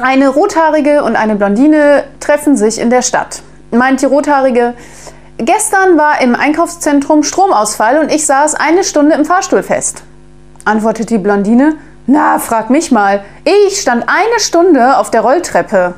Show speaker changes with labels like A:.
A: Eine Rothaarige und eine Blondine treffen sich in der Stadt. Meint die Rothaarige, gestern war im Einkaufszentrum Stromausfall und ich saß eine Stunde im Fahrstuhl fest. Antwortet die Blondine, na, frag mich mal, ich stand eine Stunde auf der Rolltreppe.